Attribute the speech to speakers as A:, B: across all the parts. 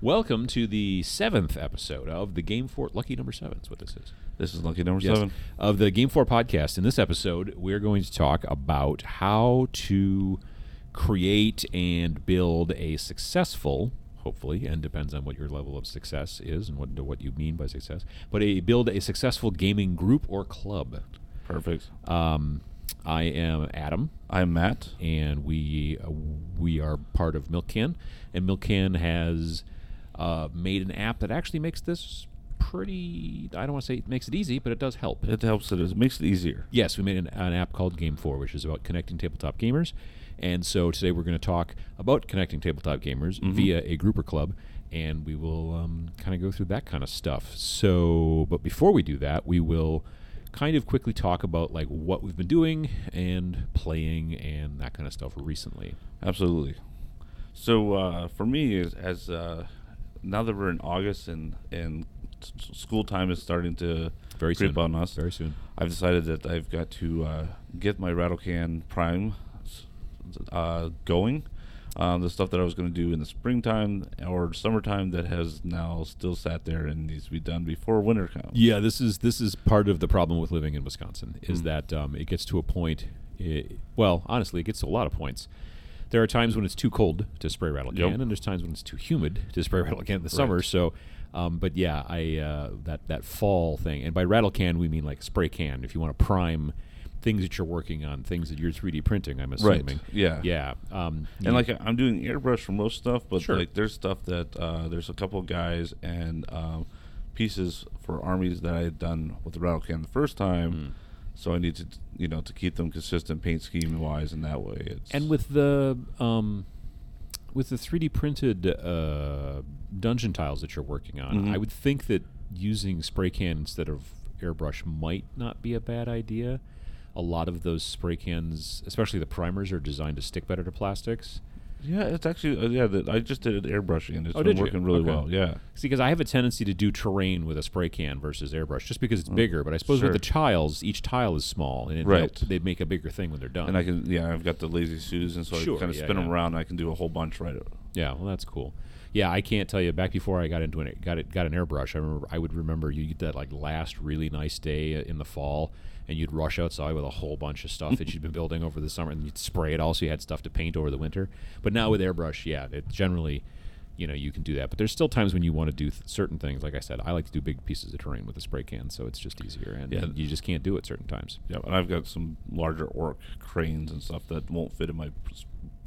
A: Welcome to the seventh episode of the GameFor Lucky Number Seven. Is what this is.
B: This is lucky number
A: Yes.
B: seven.
A: of the GameFor podcast. In this episode, we're going to talk about how to create and build a successful, hopefully, and depends on what your level of success is and what what you mean by success, but a build a successful gaming group or club.
B: Perfect.
A: Um, I am Adam,
B: I'm Matt.
A: and we uh, we are part of Milk Can, and Milk Can has uh, made an app that actually makes this pretty. I don't want to say it makes it easy, but it does help.
B: It helps it. It makes it easier.
A: Yes, we made an, an app called GameFor, which is about connecting tabletop gamers. And so today we're going to talk about connecting tabletop gamers via a group or club, and we will um, kind of go through that kind of stuff. So, but before we do that, we will kind of quickly talk about like what we've been doing and playing and that kind of stuff recently.
B: Absolutely. So uh, for me, as, as uh, now that we're in August and and school time is starting to
A: Very
B: creep
A: soon.
B: on us,
A: Very soon.
B: I've decided that I've got to uh, get my Rattle Can Prime uh, going. Um, the stuff that I was going to do in the springtime or summertime that has now still sat there and needs to be done before winter comes.
A: Yeah, this is this is part of the problem with living in Wisconsin is
B: Mm.
A: that um, it gets to a point. i well, honestly, it gets to a lot of points. There are times when it's too cold to spray rattle can,
B: Yep.
A: and there's times when it's too humid to spray rattle can in the summer.
B: Right.
A: So, um, but yeah, I uh, that that fall thing, and by rattle can we mean like spray can. If you want to prime things that you're working on, things that you're 3D printing, I'm assuming. Right.
B: Yeah.
A: Yeah. Um,
B: And like I'm doing airbrush for most stuff, but
A: Sure.
B: like there's stuff that uh, there's a couple of guys and um, pieces for armies that I had done with the rattle can the first time.
A: Mm.
B: So I need to you know to keep them consistent paint scheme wise, in that way it's
A: And with the um, with the 3D printed uh, dungeon tiles that you're working on,
B: Mhm.
A: I would think that using spray can instead of airbrush might not be a bad idea. A lot of those spray cans, especially the primers, are designed to stick better to plastics.
B: Yeah, it's actually uh, yeah. The, I just did airbrushing, and it's
A: Oh,
B: been
A: did you?
B: working really
A: Okay.
B: well. Yeah,
A: See, because I have a tendency to do terrain with a spray can versus airbrush, just because it's bigger. But I suppose with
B: Mm.
A: the tiles, each tile is small, and it
B: Right.
A: helps- they make a bigger thing when they're done.
B: and I can yeah I've got the lazy Sues, and so
A: Sure,
B: I kind of
A: yeah,
B: spin them
A: yeah.
B: around. and I can do a whole bunch right.
A: Yeah, well, that's cool. Yeah, I can't tell you. Back before I got into it, got it, got an airbrush. I remember, I would remember you get that like last really nice day in the fall, and you'd rush outside with a whole bunch of stuff that you'd been building over the summer, and you'd spray it all, so you had stuff to paint over the winter. But now with airbrush, yeah, it generally, you know, you can do that. But there's still times when you want to do th- certain things. Like I said, I like to do big pieces of terrain with a spray can, so it's just easier, and
B: Yeah.
A: you just can't do it certain times.
B: Yeah, and I've got some larger orc cranes and stuff that won't fit in my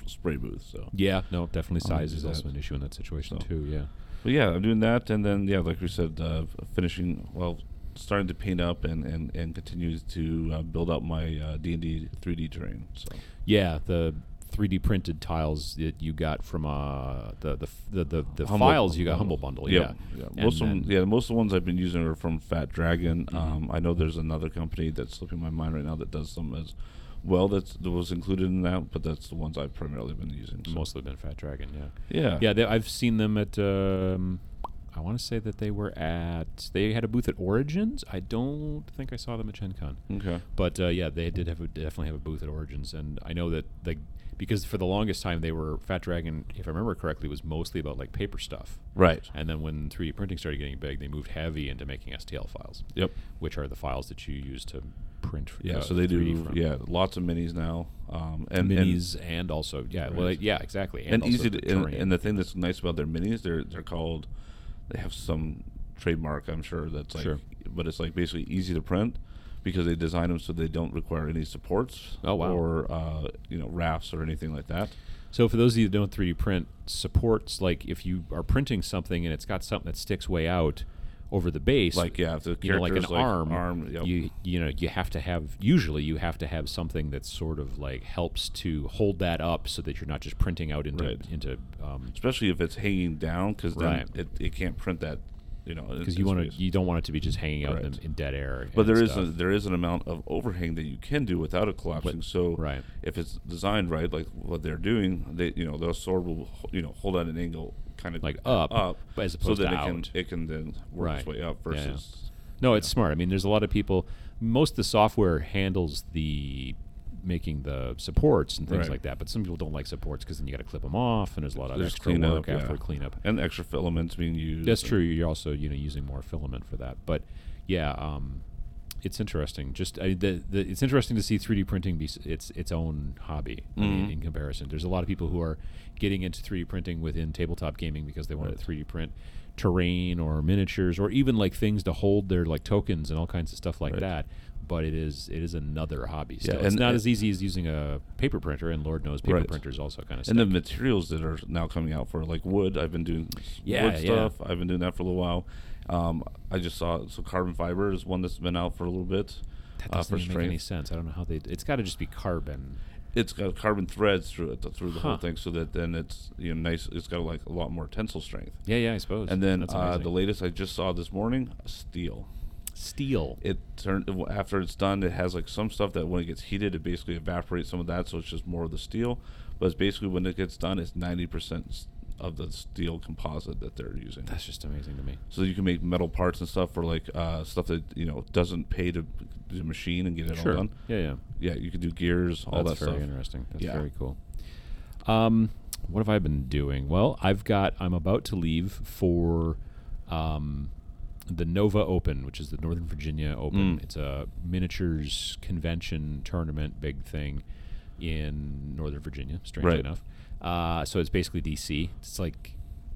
B: spray booth. So
A: Yeah, no, definitely size is also an issue in that situation
B: So.
A: too. Yeah.
B: But yeah, I'm doing that, and then yeah, like we said, uh, finishing well, starting to paint up and and and continue to uh, build up my uh, D and D 3D terrain. So
A: Yeah, the 3D printed tiles that you got from uh the the the the, the
B: Humble-
A: files you got Humble Bundle. Yeah,
B: yeah.
A: And
B: Most of them, yeah, most of the ones I've been using are from Fat Dragon.
A: Mhm.
B: Um, I know there's another company that's slipping my mind right now that does some as well that's that was included in that, but that's the ones I've primarily been using. so.
A: mostly been Fat Dragon. Yeah,
B: yeah,
A: yeah. They, I've seen them at. Um, I want to say that they were at. They had a booth at Origins. I don't think I saw them at Gen Con.
B: Okay.
A: But uh, yeah, they did have a, definitely have a booth at Origins, and I know that they because for the longest time they were Fat Dragon, if I remember correctly, was mostly about like paper stuff.
B: Right.
A: And then when 3D printing started getting big, they moved heavy into making STL files,
B: Yep.
A: which are the files that you use to print.
B: Yeah.
A: uh,
B: so they
A: 3D
B: do.
A: from.
B: Yeah, lots of minis now. Um, and and-
A: minis and, also yeah, well yeah, exactly,
B: and,
A: also
B: easy to, and, and the thing that's nice about their minis they're they're called they have some trademark i'm sure that's like
A: Sure.
B: but it's like basically easy to print because they design them so they don't require any supports
A: Oh, wow.
B: or uh, you know rafts or anything like that
A: So for those of you that don't 3D print, supports like if you are printing something and it's got something that sticks way out over the base,
B: like yeah if the
A: you know, like an
B: like
A: arm,
B: arm yep.
A: you you know you have to have usually you have to have something that sort of like helps to hold that up so that you're not just printing out into
B: Right.
A: into um,
B: especially if it's hanging down because then
A: Right.
B: it, it can't print that you know
A: because you want to you don't want it to be just hanging out in,
B: Right.
A: in dead air.
B: But there is a, there is an amount of overhang that you can do without it collapsing. so
A: right.
B: if it's designed right, like what they're doing, they you know the sword will you know hold at an angle, kind of
A: Like up,
B: up,
A: but as
B: so
A: opposed
B: that
A: to
B: it can
A: out.
B: it can then work its way up
A: Yeah, yeah.
B: versus
A: No, it's smart. I mean, there's a lot of people. Most of the software handles the making the supports and things
B: Right.
A: like that. But some people don't like supports because then you got to clip them off, and there's a lot of
B: There's
A: extra
B: cleanup,
A: work after
B: yeah.
A: cleanup.
B: and extra filaments being used.
A: That's true. You're also you know using more filament for that, but yeah, um, it's interesting. Just I, the, the it's interesting to see 3D printing be its its own hobby. I mean,
B: Mhm.
A: in comparison, there's a lot of people who are getting into 3D printing within tabletop gaming because they want
B: Right.
A: to 3D print terrain or miniatures or even like things to hold their like tokens and all kinds of stuff like
B: Right.
A: that. But it is it is another hobby.
B: Yeah,
A: Still. it's not
B: and-
A: as easy as using a paper printer, and Lord knows paper
B: Right.
A: printers also kind of.
B: And the materials that are now coming out for like wood, I've been doing
A: Yeah,
B: wood
A: yeah.
B: stuff. I've been doing that for a little while. Um, I just saw so carbon fiber is one that's been out for a little bit.
A: that
B: uh,
A: doesn't even make any sense. I don't know how they. It's got to just be carbon.
B: It's got carbon threads through it through the whole thing, so that then it's you know nice. It's got like a lot more tensile strength.
A: Yeah, yeah, I suppose.
B: And then uh, the latest I just saw this morning, steel.
A: steel.
B: It turned after it's done. It has like some stuff that when it gets heated, it basically evaporates some of that, so it's just more of the steel. But it's basically when it gets done, it's ninety percent of the steel composite that they're using.
A: That's just amazing to me.
B: so you can make metal parts and stuff for like uh, stuff that you know doesn't pay to the machine and get it all done.
A: Yeah, yeah.
B: Yeah, you can do gears, all
A: That's
B: that
A: very interesting. That's
B: Yeah.
A: very cool. Um, what have I been doing? Well, I've got. I'm about to leave for um, the Nova Open, which is the Northern Virginia Open.
B: Mm.
A: It's a miniatures convention tournament, big thing in Northern Virginia. Strangely
B: Right.
A: enough, uh, so it's basically DC. It's like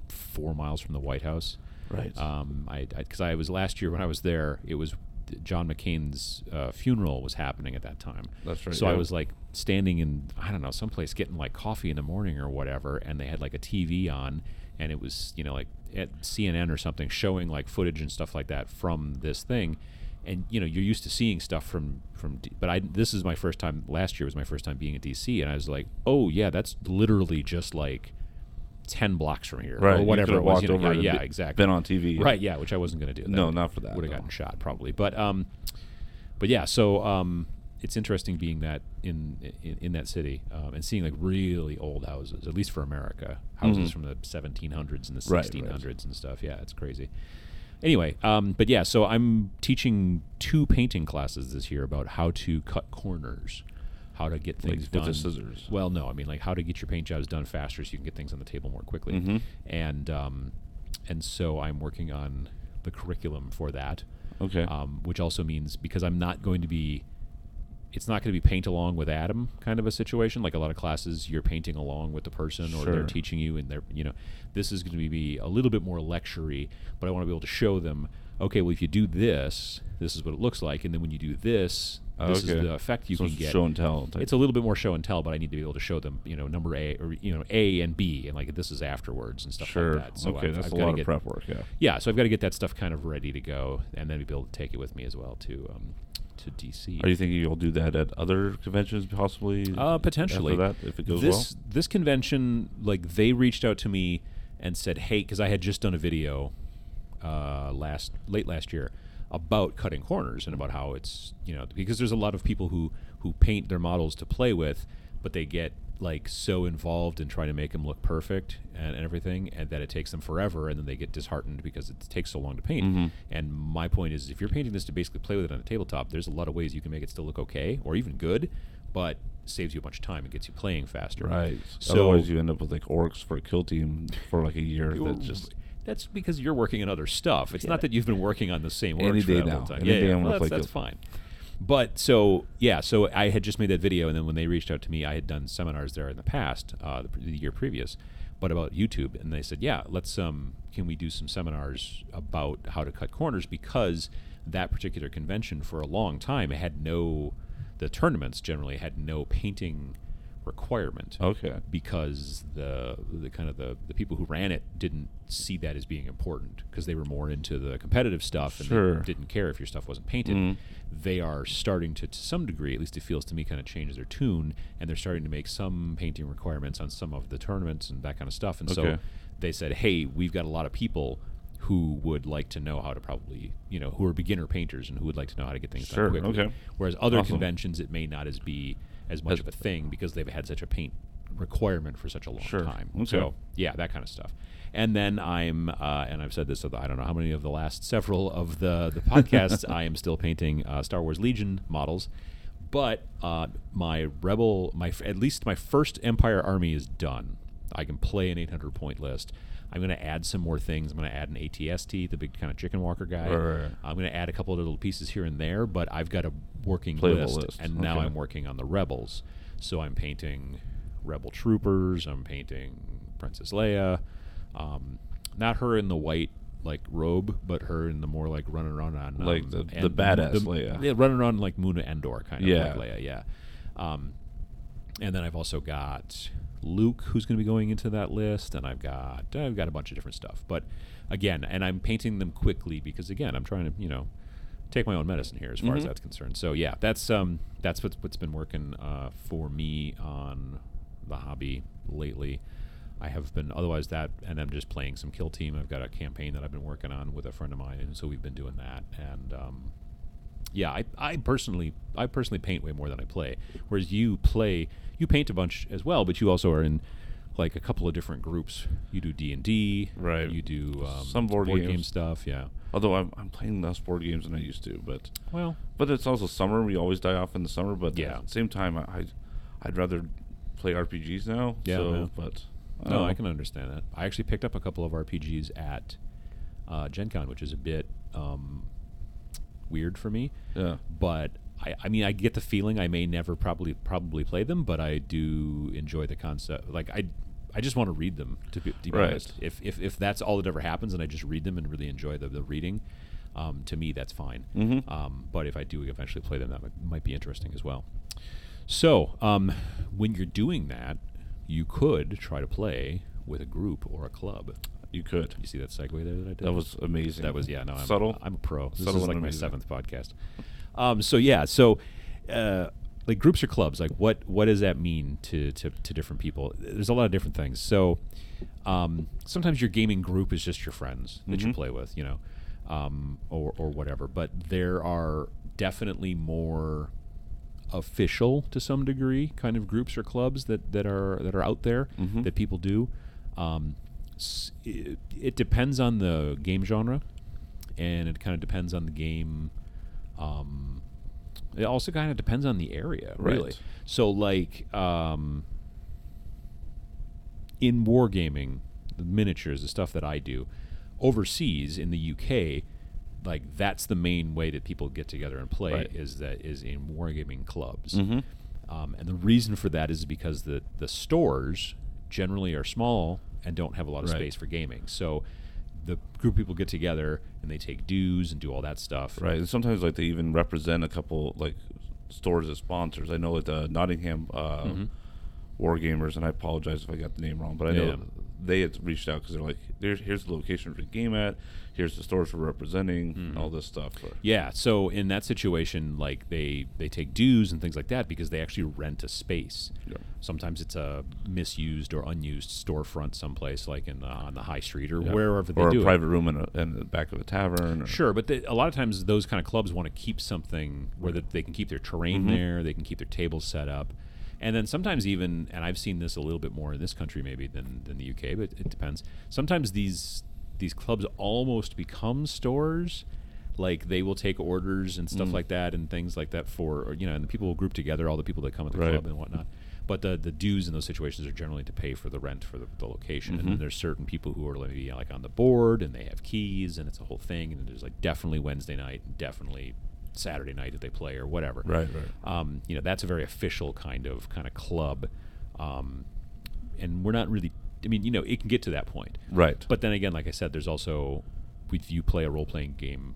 A: four miles from the White House.
B: Right.
A: Um, I because I, was last year when I was there, it was John McCain's uh, funeral was happening at that time.
B: That's right,
A: So I was like standing in I don't know someplace getting like coffee in the morning or whatever, and they had like a TV on, and it was you know like at CNN or something showing like footage and stuff like that from this thing. And you know you're used to seeing stuff from from, D- but I this is my first time. Last year was my first time being at DC, and I was like, oh yeah, that's literally just like ten blocks from here,
B: Right,
A: or whatever it was. You know, yeah, yeah,
B: be-
A: exactly.
B: been on TV.
A: Right, yeah, which I wasn't going to do.
B: No, not for that,
A: Would have
B: no.
A: gotten shot probably, but um, but yeah. So um, it's interesting being that in in, in that city um, and seeing like really old houses, at least for America, houses
B: Mhm.
A: from the 1700s and the
B: Right, right.
A: 1600s and stuff. Yeah, it's crazy. Anyway, um, but yeah, so I'm teaching two painting classes this year about how to cut corners, how to get
B: Like
A: things
B: with
A: done.
B: the scissors.
A: Well, no, I mean like how to get your paint jobs done faster so you can get things on the table more quickly.
B: Mhm.
A: And um, and so I'm working on the curriculum for that,
B: Okay.
A: um, which also means because I'm not going to be, it's not going to be paint along with Adam kind of a situation. Like a lot of classes, you're painting along with the person or they're teaching you, and they're you know, this is going to be a little bit more lectury, but I want to be able to show them. Okay, well, if you do this, this is what it looks like, and then when you do this, this is the effect you
B: So
A: can get.
B: show and tell type.
A: It's a little bit more show and tell, but I need to be able to show them, you know, number A or you know A and B, and like this is afterwards and stuff
B: sure.
A: like that. So
B: okay,
A: I've,
B: that's
A: I've
B: a lot of
A: get,
B: prep work. Yeah.
A: Yeah, so I've got to get that stuff kind of ready to go, and then be able to take it with me as well to um, to DC.
B: Are you thinking you'll do that at other conventions possibly?
A: Uh, potentially.
B: After that, if it goes
A: this this convention, like they reached out to me and said, "Hey," because I had just done a video uh, last late last year about cutting corners and about how it's you know because there's a lot of people who who paint their models to play with, but they get like so involved in trying to make them look perfect and, and everything, and that it takes them forever, and then they get disheartened because it takes so long to paint.
B: Mhm.
A: And my point is, if you're painting this to basically play with it on a tabletop, there's a lot of ways you can make it still look okay or even good, but saves you a bunch of time and gets you playing faster.
B: Right.
A: So
B: Otherwise, you end up with like orcs for a kill team for like a year. That just
A: that's because you're working on other stuff. It's
B: Yeah.
A: not that you've been working on the same
B: Any
A: orgs for
B: day
A: that
B: now. Any
A: yeah,
B: day
A: yeah.
B: I'm
A: Well, that's, that's fine. But so yeah, so I had just made that video, and then when they reached out to me, I had done seminars there in the past, uh, the, the year previous, but about YouTube, and they said, yeah, let's um, can we do some seminars about how to cut corners? Because that particular convention for a long time had no, the tournaments generally had no painting requirement
B: okay.
A: because the the kind of the, the people who ran it didn't see that as being important because they were more into the competitive stuff and
B: Sure.
A: they didn't care if your stuff wasn't painted.
B: Mhm.
A: They are starting to, to some degree, at least it feels to me, kind of change their tune, and they're starting to make some painting requirements on some of the tournaments and that kind of stuff. And so they said, "Hey, we've got a lot of people." Who would like to know how to probably, you know, who are beginner painters and who would like to know how to get things
B: Sure,
A: done quickly.
B: okay.
A: Whereas other
B: Awesome.
A: conventions, it may not as be as much
B: As-
A: of a thing because they've had such a paint requirement for such a long
B: Sure.
A: time.
B: Okay.
A: So yeah, that kind of stuff. And then I'm, uh, and I've said this, so I don't know how many of the last several of the the podcasts I am still painting uh, Star Wars Legion models, but uh, my rebel, my at least my first Empire army is done. I can play an 800 point list. I'm going to add some more things. I'm going to add an ATST, the big kind of chicken walker guy.
B: Right, right, right.
A: I'm going to add a couple of little pieces here and there, but I've got a working list,
B: list,
A: and now. I'm working on the rebels. So I'm painting rebel troopers. I'm painting Princess Leia. Um, not her in the white like robe, but her in the more like running around on
B: Like
A: um,
B: the- the
A: and-
B: badass Leia.
A: Yeah, running around like Moon Endor kind of
B: Yeah.
A: like Leia. Yeah. Um, and then I've also got Luke, who's going to be going into that list, and I've got I've got a bunch of different stuff. But again, and I'm painting them quickly because again, I'm trying to you know take my own medicine here as far as
B: Mhm.
A: that's concerned. So yeah, that's um that's what's what's been working uh, for me on the hobby lately. I have been otherwise that, and I'm just playing some kill team. I've got a campaign that I've been working on with a friend of mine, and so we've been doing that. And um, yeah, I, I personally I personally paint way more than I play. Whereas you play you paint a bunch as well, but you also are in like a couple of different groups. You do D and D,
B: Right.
A: You do um,
B: Some board
A: game stuff, yeah.
B: Although I'm, I'm playing less board games than I used to, but
A: Well,
B: but it's also summer. We always die off in the summer, but
A: Yeah.
B: at the same time, I I'd, I'd rather play RPGs now.
A: Yeah,
B: so,
A: yeah.
B: but
A: no, I
B: uh,
A: can understand that. I actually picked up a couple of RPGs at uh, Gen Con, which is a bit um, weird for me.
B: Yeah.
A: but I, I mean, I get the feeling I may never probably probably play them, but I do enjoy the concept. Like I, I just want to read them to be, to be
B: Right.
A: honest. If, if if that's all that ever happens, and I just read them and really enjoy the, the reading, um, to me that's fine.
B: Mhm.
A: Um, but if I do eventually play them, that might, might be interesting as well. So um, when you're doing that, you could try to play with a group or a club.
B: You could.
A: You see that segue there that I did?
B: That was amazing.
A: That was yeah. No, I'm,
B: subtle.
A: I'm a pro. This
B: Subtle
A: is like my
B: amazing.
A: seventh podcast. Um, so yeah, so uh, like groups or clubs, like what what does that mean to, to to different people? There's a lot of different things. So um, sometimes your gaming group is just your friends that you
B: Mhm.
A: play with, you know, um, or or whatever. But there are definitely more official to some degree kind of groups or clubs that, that are that are out there
B: Mhm.
A: that people do. Um, it, it depends on the game genre, and it kind of depends on the game. Um, it also kind of depends on the area, really.
B: Right.
A: So, like um, in wargaming, the miniatures, the stuff that I do, overseas in the UK, like that's the main way that people get together and play
B: Right.
A: is that is in wargaming clubs.
B: Mhm.
A: Um, and the reason for that is because the the stores generally are small and don't have a lot of
B: Right.
A: space for gaming. So the group of people get together and they take dues and do all that stuff.
B: Right. And sometimes like they even represent a couple like stores as sponsors. I know that the Nottingham uh,
A: Mhm.
B: War Gamers, and I apologize if I got the name wrong, but I know
A: Yeah.
B: They had reached out because they're like, "There's here's the location for the game at, here's the stores we're representing,
A: Mhm.
B: all this stuff."
A: Yeah, so in that situation, like they they take dues and things like that because they actually rent a space.
B: Yeah.
A: Sometimes it's a misused or unused storefront someplace, like in the, on the high street or
B: Yeah.
A: wherever they
B: or
A: do
B: a
A: it.
B: private room in, a, in the back of a tavern. Or,
A: Sure, but they, a lot of times those kind of clubs want to keep something where that they can keep their terrain
B: Mhm.
A: there, they can keep their tables set up, and then sometimes even, and I've seen this a little bit more in this country maybe than, than the UK, but it depends. Sometimes these these clubs almost become stores. Like they will take orders and stuff
B: Mm.
A: like that, and things like that for or, you know, and the people will group together, all the people that come at the
B: Right.
A: club and whatnot. But the the dues in those situations are generally to pay for the rent for the, the location, and then
B: Mhm.
A: there's certain people who are maybe like on the board and they have keys, and it's a whole thing. And there's like definitely Wednesday night, and definitely Saturday night that they play or whatever.
B: Right, right.
A: Um, you know, that's a very official kind of kind of club, um, and we're not really. I mean, you know, it can get to that point.
B: Right.
A: But then again, like I said, there's also if you play a role playing game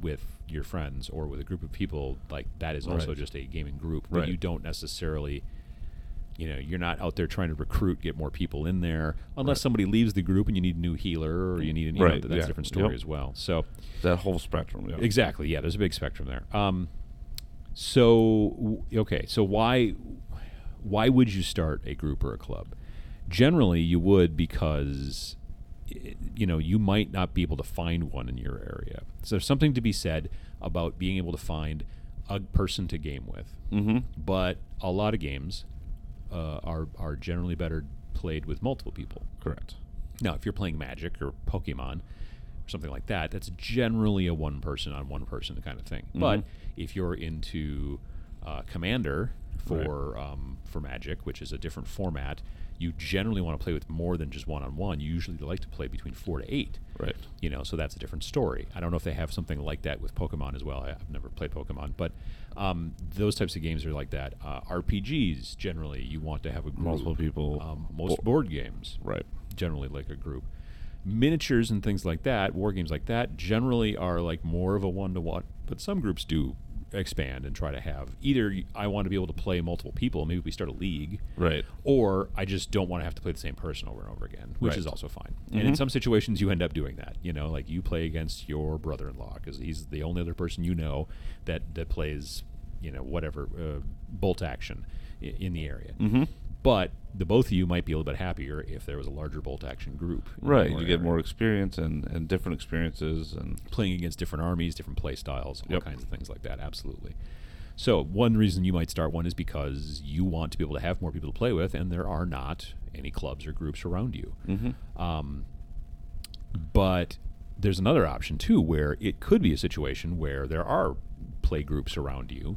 A: with your friends or with a group of people, like that is also
B: Right.
A: just a gaming group. But
B: Right.
A: you don't necessarily you know, you're not out there trying to recruit, get more people in there, unless
B: Right.
A: somebody leaves the group and you need a new healer or you need a you
B: Right,
A: know, that's
B: yeah,
A: a different story
B: yep.
A: as well. So
B: that whole spectrum. Yeah.
A: Exactly. Yeah, there's a big spectrum there. Um, so okay, so why why would you start a group or a club? Generally, you would because you know you might not be able to find one in your area. So there's something to be said about being able to find a person to game with.
B: Mm-hmm.
A: But a lot of games uh, are are generally better played with multiple people.
B: Correct.
A: Now, if you're playing Magic or Pokemon or something like that, that's generally a one person on one person kind of thing. But
B: Mhm.
A: if you're into uh, Commander for um, for Magic, which is a different format, you generally want to play with more than just one on one. You usually like to play between four to eight.
B: Right.
A: You know, so that's a different story. I don't know if they have something like that with Pokemon as well. I, I've never played Pokemon, but um, those types of games are like that. Uh, RPGs generally you want to have a group.
B: Multiple people.
A: Um, most
B: Bo-
A: board games
B: Right.
A: generally like a group. Miniatures and things like that, war games like that, generally are like more of a one to one. But some groups do expand and try to have either I want to be able to play multiple people, maybe we start a league,
B: Right.
A: or I just don't want to have to play the same person over and over again, which
B: Right.
A: is also fine. And in
B: Mhm.
A: some situations, you end up doing that. You know, like you play against your brother-in-law because he's the only other person you know that that plays, you know, whatever uh, bolt action i- in the area.
B: Mm-hmm.
A: But the both of you might be a little bit happier if there was a larger bolt action group.
B: Right. You get
A: area.
B: more experience and, and different experiences and
A: playing against different armies, different play styles, all
B: Yep.
A: kinds of things like that. Absolutely. So one reason you might start one is because you want to be able to have more people to play with, and there are not any clubs or groups around you.
B: mm-hmm.
A: Um, but there's another option too, where it could be a situation where there are play groups around you,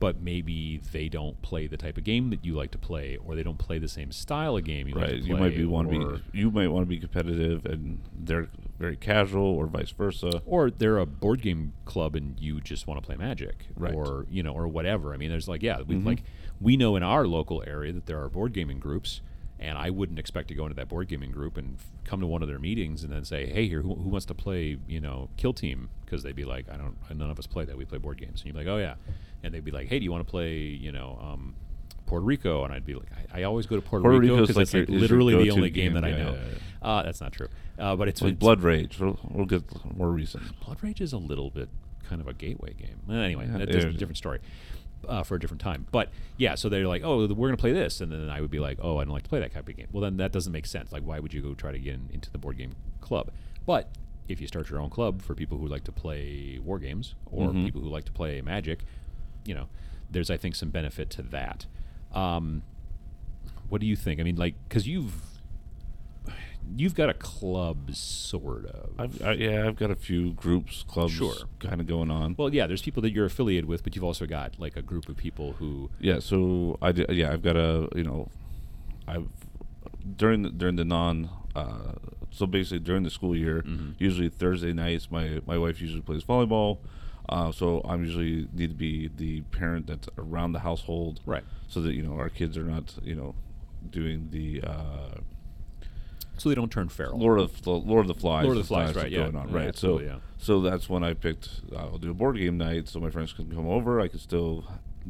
A: but maybe they don't play the type of game that you like to play, or they don't play the same style of game you like
B: right.
A: to
B: You
A: play.
B: might be want to
A: or-
B: be you might want to be competitive and they're very casual or vice versa.
A: or they're a board game club and you just want to play magic
B: Right.
A: or you know or whatever i mean there's like yeah we
B: Mhm.
A: like we know in our local area that there are board gaming groups and i wouldn't expect to go into that board gaming group and f- come to one of their meetings and then say hey here who, who wants to play you know kill team because they'd be like i don't none of us play that we play board games and you'd be like oh yeah and they'd be like hey do you want to play you know um, Puerto Rico, and I'd be like, I, I always go to Puerto,
B: Puerto
A: Rico because
B: like
A: it's like literally the only game,
B: game.
A: that I know.
B: yeah, yeah.
A: Uh, that's not true, uh, but it's
B: Like
A: it's-
B: Blood Rage. We'll, we'll get more recent.
A: Blood Rage is a little bit kind of a gateway game. Anyway,
B: Yeah,
A: that's a different story uh, for a different time. But yeah, so they're like, oh, we're going to play this. And then I would be like, oh, I don't like to play that type of game. Well, then that doesn't make sense. Like, why would you go try to get in, into the board game club? But if you start your own club for people who like to play war games or
B: Mhm.
A: people who like to play Magic, you know, there's, I think, some benefit to that. Um, what do you think? I mean, like, because you've. You've got a club, sort of.
B: I've, I, yeah, I've got a few groups, clubs,
A: Sure.
B: kind of going on.
A: Well, yeah, there's people that you're affiliated with, but you've also got like a group of people who.
B: Yeah, so I yeah I've got a you know, I've during the, during the non uh, so basically during the school year,
A: Mhm.
B: usually Thursday nights my my wife usually plays volleyball, uh, so I'm usually need to be the parent that's around the household,
A: Right.
B: So that you know our kids are not you know doing the uh,
A: So they don't turn feral.
B: Lord of the Lord of the Flies,
A: Lord of the Flies, right, yeah. Yeah,
B: right? so
A: yeah.
B: so that's when I picked. uh, I'll do a board game night, so my friends can come over. I can still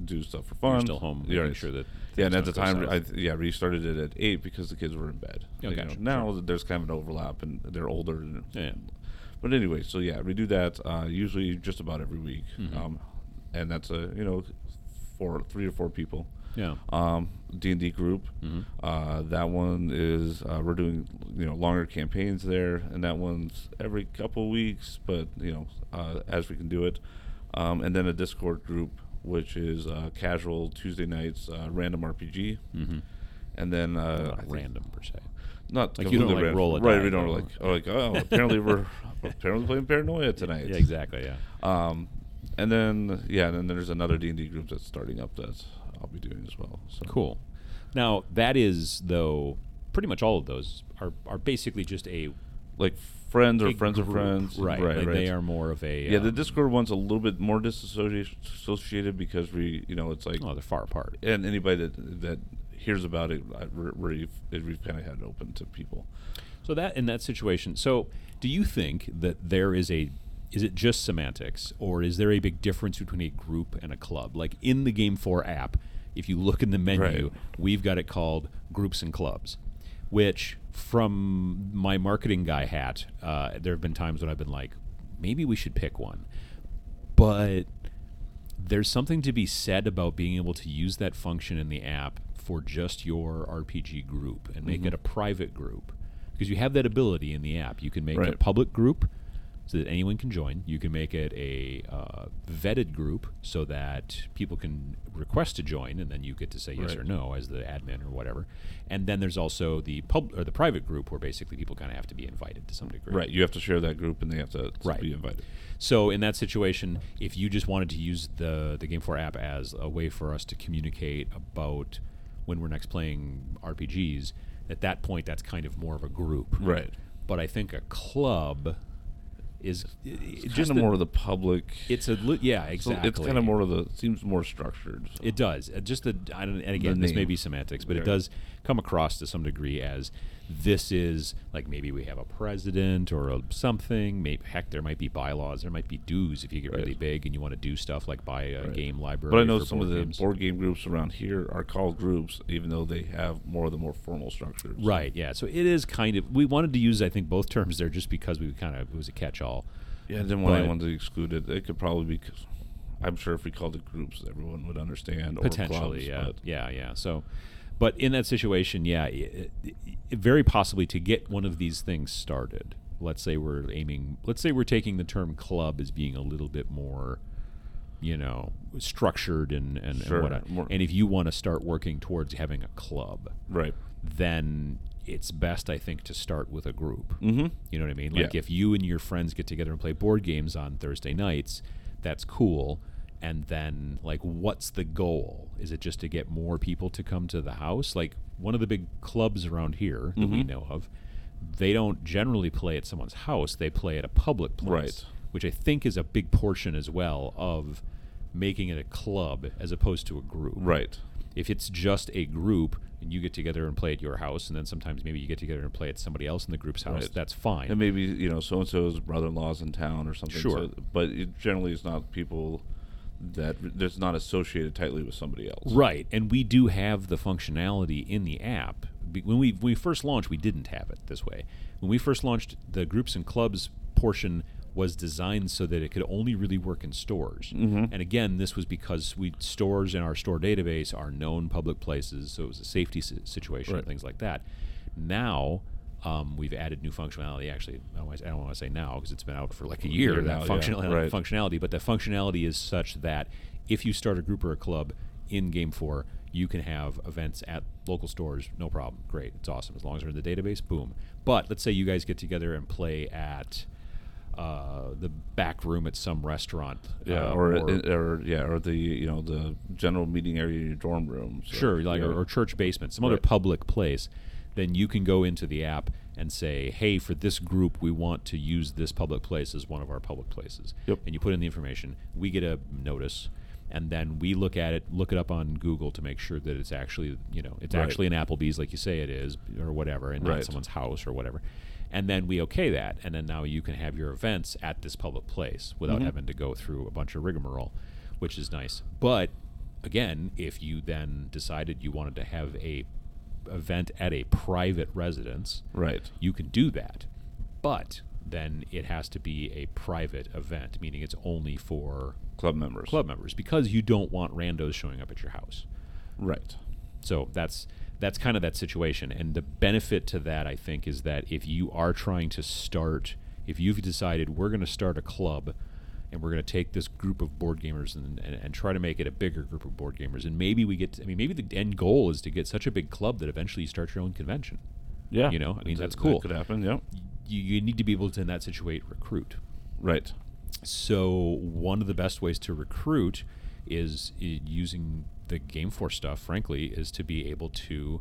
B: do stuff for fun.
A: You're still home,
B: Yeah,
A: making sure that
B: Yeah, and at the time, I yeah restarted it at eight because the kids were in bed. You know,
A: gotcha,
B: now
A: sure.
B: there's kind of an overlap, and they're older. And,
A: Yeah.
B: But anyway, so yeah, we do that uh, usually just about every week,
A: Mhm.
B: um, and that's a you know four, three or four people.
A: Yeah.
B: Um, D and D group.
A: Mhm.
B: Uh, that one is uh, we're doing you know longer campaigns there, and that one's every couple weeks, but you know uh, as we can do it. Um, and then a Discord group, which is uh, casual Tuesday nights, uh, random RPG,
A: Mm-hmm.
B: and then uh,
A: Not random per se.
B: Not
A: Like, you don't, like,
B: random.
A: roll a
B: right. We don't like oh like oh apparently we're apparently playing Paranoia tonight.
A: Yeah, exactly. Yeah.
B: Um, and then yeah, and then there's another D and D group that's starting up that I'll be doing as well. So
A: Cool. Now that is though pretty much all of those are are basically just a
B: like friends or friends of friends,
A: right?
B: Right,
A: like
B: right.
A: They are more of a
B: Yeah, the
A: um,
B: Discord one's a little bit more disassociated because we, you know, it's like,
A: Oh, they're far apart.
B: and anybody that that hears about it, we've we've kind of had it open to people.
A: So that in that situation, so do you think that there is a is it just semantics or is there a big difference between a group and a club? Like in the GameFor app, if you look in the menu,
B: Right.
A: we've got it called groups and clubs, which from my marketing guy hat, uh, there have been times when I've been like, maybe we should pick one. But there's something to be said about being able to use that function in the app for just your RPG group and make
B: Mhm.
A: it a private group because you have that ability in the app. You can make a public group so that anyone can join. You can make it a uh, vetted group so that people can request to join, and then you get to say yes
B: Right.
A: or no as the admin or whatever. And then there's also the pub or the private group where basically people kind of have to be invited to some degree.
B: Right. You have to share that group, and they have to, to
A: Right.
B: be invited.
A: So in that situation, if you just wanted to use the the GameFor app as a way for us to communicate about when we're next playing RPGs, at that point that's kind of more of a group.
B: Right.
A: But I think a club is
B: It's
A: just
B: kind of
A: the-
B: more of the public.
A: It's a li- yeah
B: so
A: exactly.
B: it's kind of more of the seems more structured. so.
A: It does. Uh, Just the I don't, and again, this may be semantics, but it does come across to some degree as this is like maybe we have a president or a something. Maybe heck, there might be bylaws. There might be dues if you get
B: Right.
A: really big and you want to do stuff like buy a
B: Right.
A: game library.
B: But I know some of the
A: games.
B: board game groups around here are called groups, even though they have more of the more formal structures.
A: Right. Yeah. So it is kind of. We wanted to use I think both terms there just because we kind of it was a catch-all.
B: Yeah, I didn't want anyone to exclude it. It could probably be. I'm sure if we called it groups, everyone would understand. Or
A: potentially
B: clubs,
A: yeah yeah yeah so but in that situation yeah it, it, very possibly to get one of these things started let's say we're aiming let's say we're taking the term club as being a little bit more you know structured and and,
B: Sure,
A: and whatnot
B: more-
A: and if you want to start working towards having a club
B: Right.
A: then it's best i think to start with a group
B: Mm-hmm.
A: you know what I mean? Like
B: Yeah.
A: if you and your friends get together and play board games on Thursday nights, that's cool. And then like what's the goal? Is it just to get more people to come to the house? Like one of the big clubs around here that we
B: Mhm.
A: know of, they don't generally play at someone's house, they play at a public place.
B: Right.
A: Which I think is a big portion as well of making it a club as opposed to a group
B: Right.
A: if it's just a group and you get together and play at your house and then sometimes maybe you get together and play at somebody else in the group's house
B: Right.
A: that's fine
B: And maybe you know so and so's brother-in-law's in town or something.
A: Sure.
B: so- but it generally it's not people that that's not associated tightly with somebody else.
A: right and we do have the functionality in the app when we when we first launched we didn't have it this way when we first launched the groups and clubs portion was designed so that it could only really work in stores
B: Mhm.
A: and again this was because we stores in our store database are known public places so it was a safety si- situation
B: Right.
A: and things like that now um, we've added new functionality. Actually, I don't, wanna- I don't want to say now because it's been out for like a year. that
B: now, yeah,
A: functionality,
B: right.
A: functionality, but the functionality is such that if you start a group or a club in GameFor, you can have events at local stores, no problem. Great, it's awesome as long as they're in the database. Boom. But let's say you guys get together and play at uh, the back room at some restaurant.
B: Yeah,
A: uh,
B: or, or yeah, or the you know the general meeting area in your dorm room. so,
A: sure, like
B: yeah.
A: or, or church basement, some other public place, then you can go into the app and say, "Hey, for this group, we want to use this public place as one of our public places."
B: Yep.
A: And you put in the information. We get a notice, and then we look at it, look it up on Google to make sure that it's actually, you know, it's
B: Right.
A: actually an Applebee's like you say it is, or whatever, and not someone's house or whatever. And then we okay that, and then now you can have your events at this public place without
B: Mhm.
A: having to go through a bunch of rigmarole, which is nice. But again, if you then decided you wanted to have a event at a private residence,
B: right.
A: you can do that. But then it has to be a private event, meaning it's only for
B: Club members.
A: club members because you don't want randos showing up at your house.
B: Right.
A: So that's that's kind of that situation. And the benefit to that, I think, is that if you are trying to start, if you've decided we're going to start a club and we're going to take this group of board gamers and, and, and try to make it a bigger group of board gamers, and maybe we get, to, I mean, maybe the end goal is to get such a big club that eventually you start your own convention.
B: Yeah.
A: You know, I mean,
B: That-
A: that's
B: that
A: cool.
B: could happen. Yeah.
A: You, you need to be able to, in that situation, recruit.
B: Right.
A: So one of the best ways to recruit is using the GameFor's stuff. Frankly, is to be able to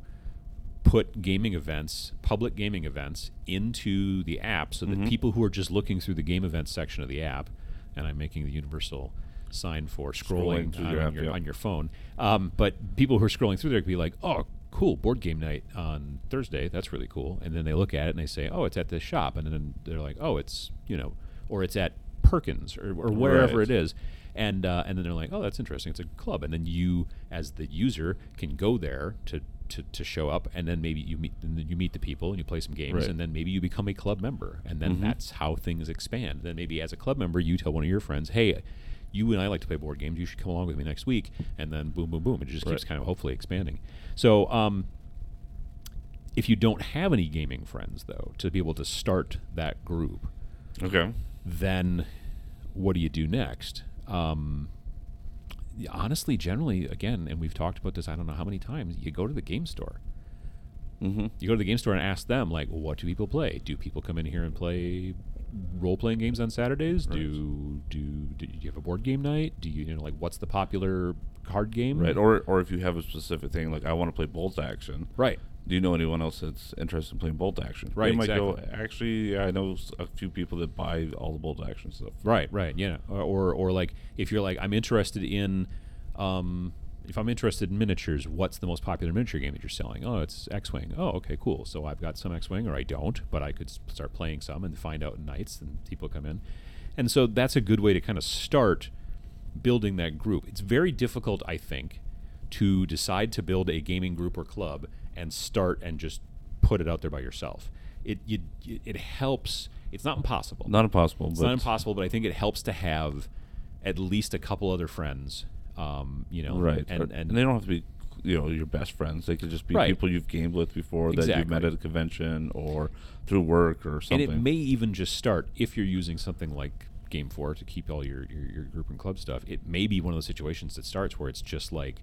A: put gaming events, public gaming events, into the app, so that
B: Mhm.
A: people who are just looking through the game events section of the app, and I'm making the universal sign for scrolling,
B: Scrolling through
A: on,
B: your app,
A: your,
B: yeah.
A: on your phone. Um, but people who are scrolling through there could be like, "Oh, cool, board game night on Thursday. That's really cool." And then they look at it and they say, "Oh, it's at this shop," and then they're like, "Oh, it's you know, or it's at Perkins or, or wherever
B: Right.
A: it is." And uh, and then they're like, "Oh, that's interesting. It's a club." And then you, as the user, can go there to. To, to show up and then maybe you meet then you meet the people and you play some games
B: Right.
A: and then maybe you become a club member and then
B: Mhm.
A: that's how things expand then maybe as a club member you tell one of your friends hey you and I like to play board games. You should come along with me next week, and then boom, boom, boom. It just keeps kind of hopefully expanding. So, um, if you don't have any gaming friends, though, to be able to start that group,
B: Okay.
A: then what do you do next? Um, honestly, generally, again, and we've talked about this. I don't know how many times. You go to the game store.
B: Mm-hmm.
A: You go to the game store and ask them, like, what do people play? Do people come in here and play role playing games on Saturdays?
B: Right.
A: Do, do do you have a board game night? Do you, you know like what's the popular card game?
B: Right. Or or if you have a specific thing like I want to play bolt action.
A: right.
B: Do you know anyone else that's interested in playing bolt action?
A: Right,
B: They might go.
A: exactly.
B: Actually, I know a few people that buy all the bolt action stuff.
A: Right, right, yeah, or, or or like if you're like I'm interested in, um, if I'm interested in miniatures, what's the most popular miniature game that you're selling? Oh, it's X-wing. Oh, okay, cool. So I've got some X-wing, or I don't, but I could start playing some and find out nights, and people come in, and so that's a good way to kind of start building that group. It's very difficult, I think, to decide to build a gaming group or club and start and just put it out there by yourself. It you, it helps. It's not impossible.
B: Not impossible,
A: It's
B: but
A: not impossible, but I think it helps to have at least a couple other friends. Um, you know,
B: right.
A: And,
B: Or-
A: and,
B: they don't have to be, you know, your best friends. They could just be
A: Right.
B: people you've gamed with before that you've met at a convention or through work or something.
A: and it may even just start if you're using something like GameFor to keep all your, your your group and club stuff. It may be one of those situations that starts where it's just like,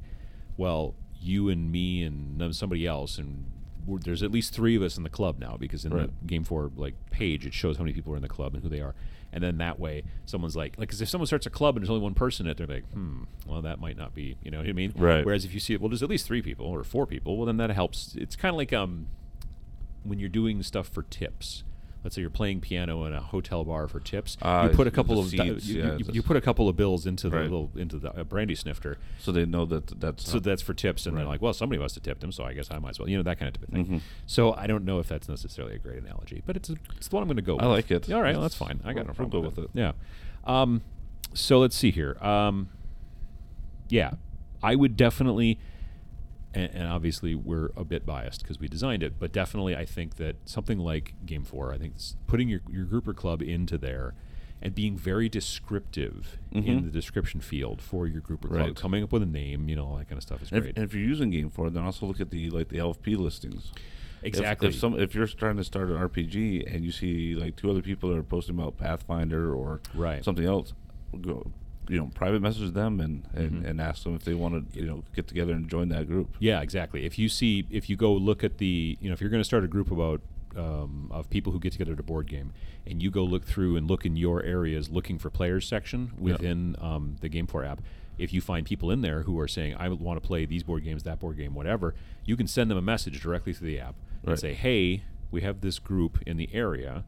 A: well, you and me and somebody else, and we're, there's at least three of us in the club now because in
B: Right.
A: the GameFor like page it shows how many people are in the club and who they are, and then that way someone's like, like, 'cause if someone starts a club and there's only one person in it, they're like, hmm, well that might not be, you know what I mean?
B: Right.
A: Whereas if you see it, well, there's at least three people or four people, well then that helps. It's kind of like um when you're doing stuff for tips. Let's say you're playing piano in a hotel bar for tips.
B: Ah,
A: you put a couple of di- you,
B: yeah,
A: you, you put a couple of bills into the
B: Right.
A: little into the uh, brandy snifter.
B: so they know that that's
A: So that's for tips, and they're like, "Well, somebody must have tipped him, so I guess I might as well." You know that kind of thing.
B: Mhm.
A: So I don't know if that's necessarily a great analogy, but it's a, it's the one I'm going to go. with.
B: I like it.
A: All right, well, that's fine. I got no
B: we'll
A: problem
B: go
A: with,
B: with
A: it. Yeah. Um, so let's see here. Um, yeah, I would definitely, and, and obviously we're a bit biased because we designed it, but definitely I think that something like GameFor, I think putting your your group or club into there. And being very descriptive in
B: Mhm.
A: the description field for your group or club,
B: Right.
A: coming up with a name, you know, all that kind of stuff is
B: And if,
A: great.
B: and if you're using GameFor, then also look at the like the LFP listings. If-
A: exactly.
B: If, some if you're trying to start an RPG and you see like two other people are posting about Pathfinder or
A: Right.
B: something else, go you know private message them and and,
A: Mhm.
B: and ask them if they want to you know get together and join that group.
A: Yeah, exactly. If you see, if you go look at the, you know, if you're going to start a group about um, of people who get together at a board game, and you go look through and look in your areas looking for players section within um, the GameFor app. If you find people in there who are saying, "I want to play these board games, that board game, whatever," you can send them a message directly through the app and say, "Hey, we have this group in the area."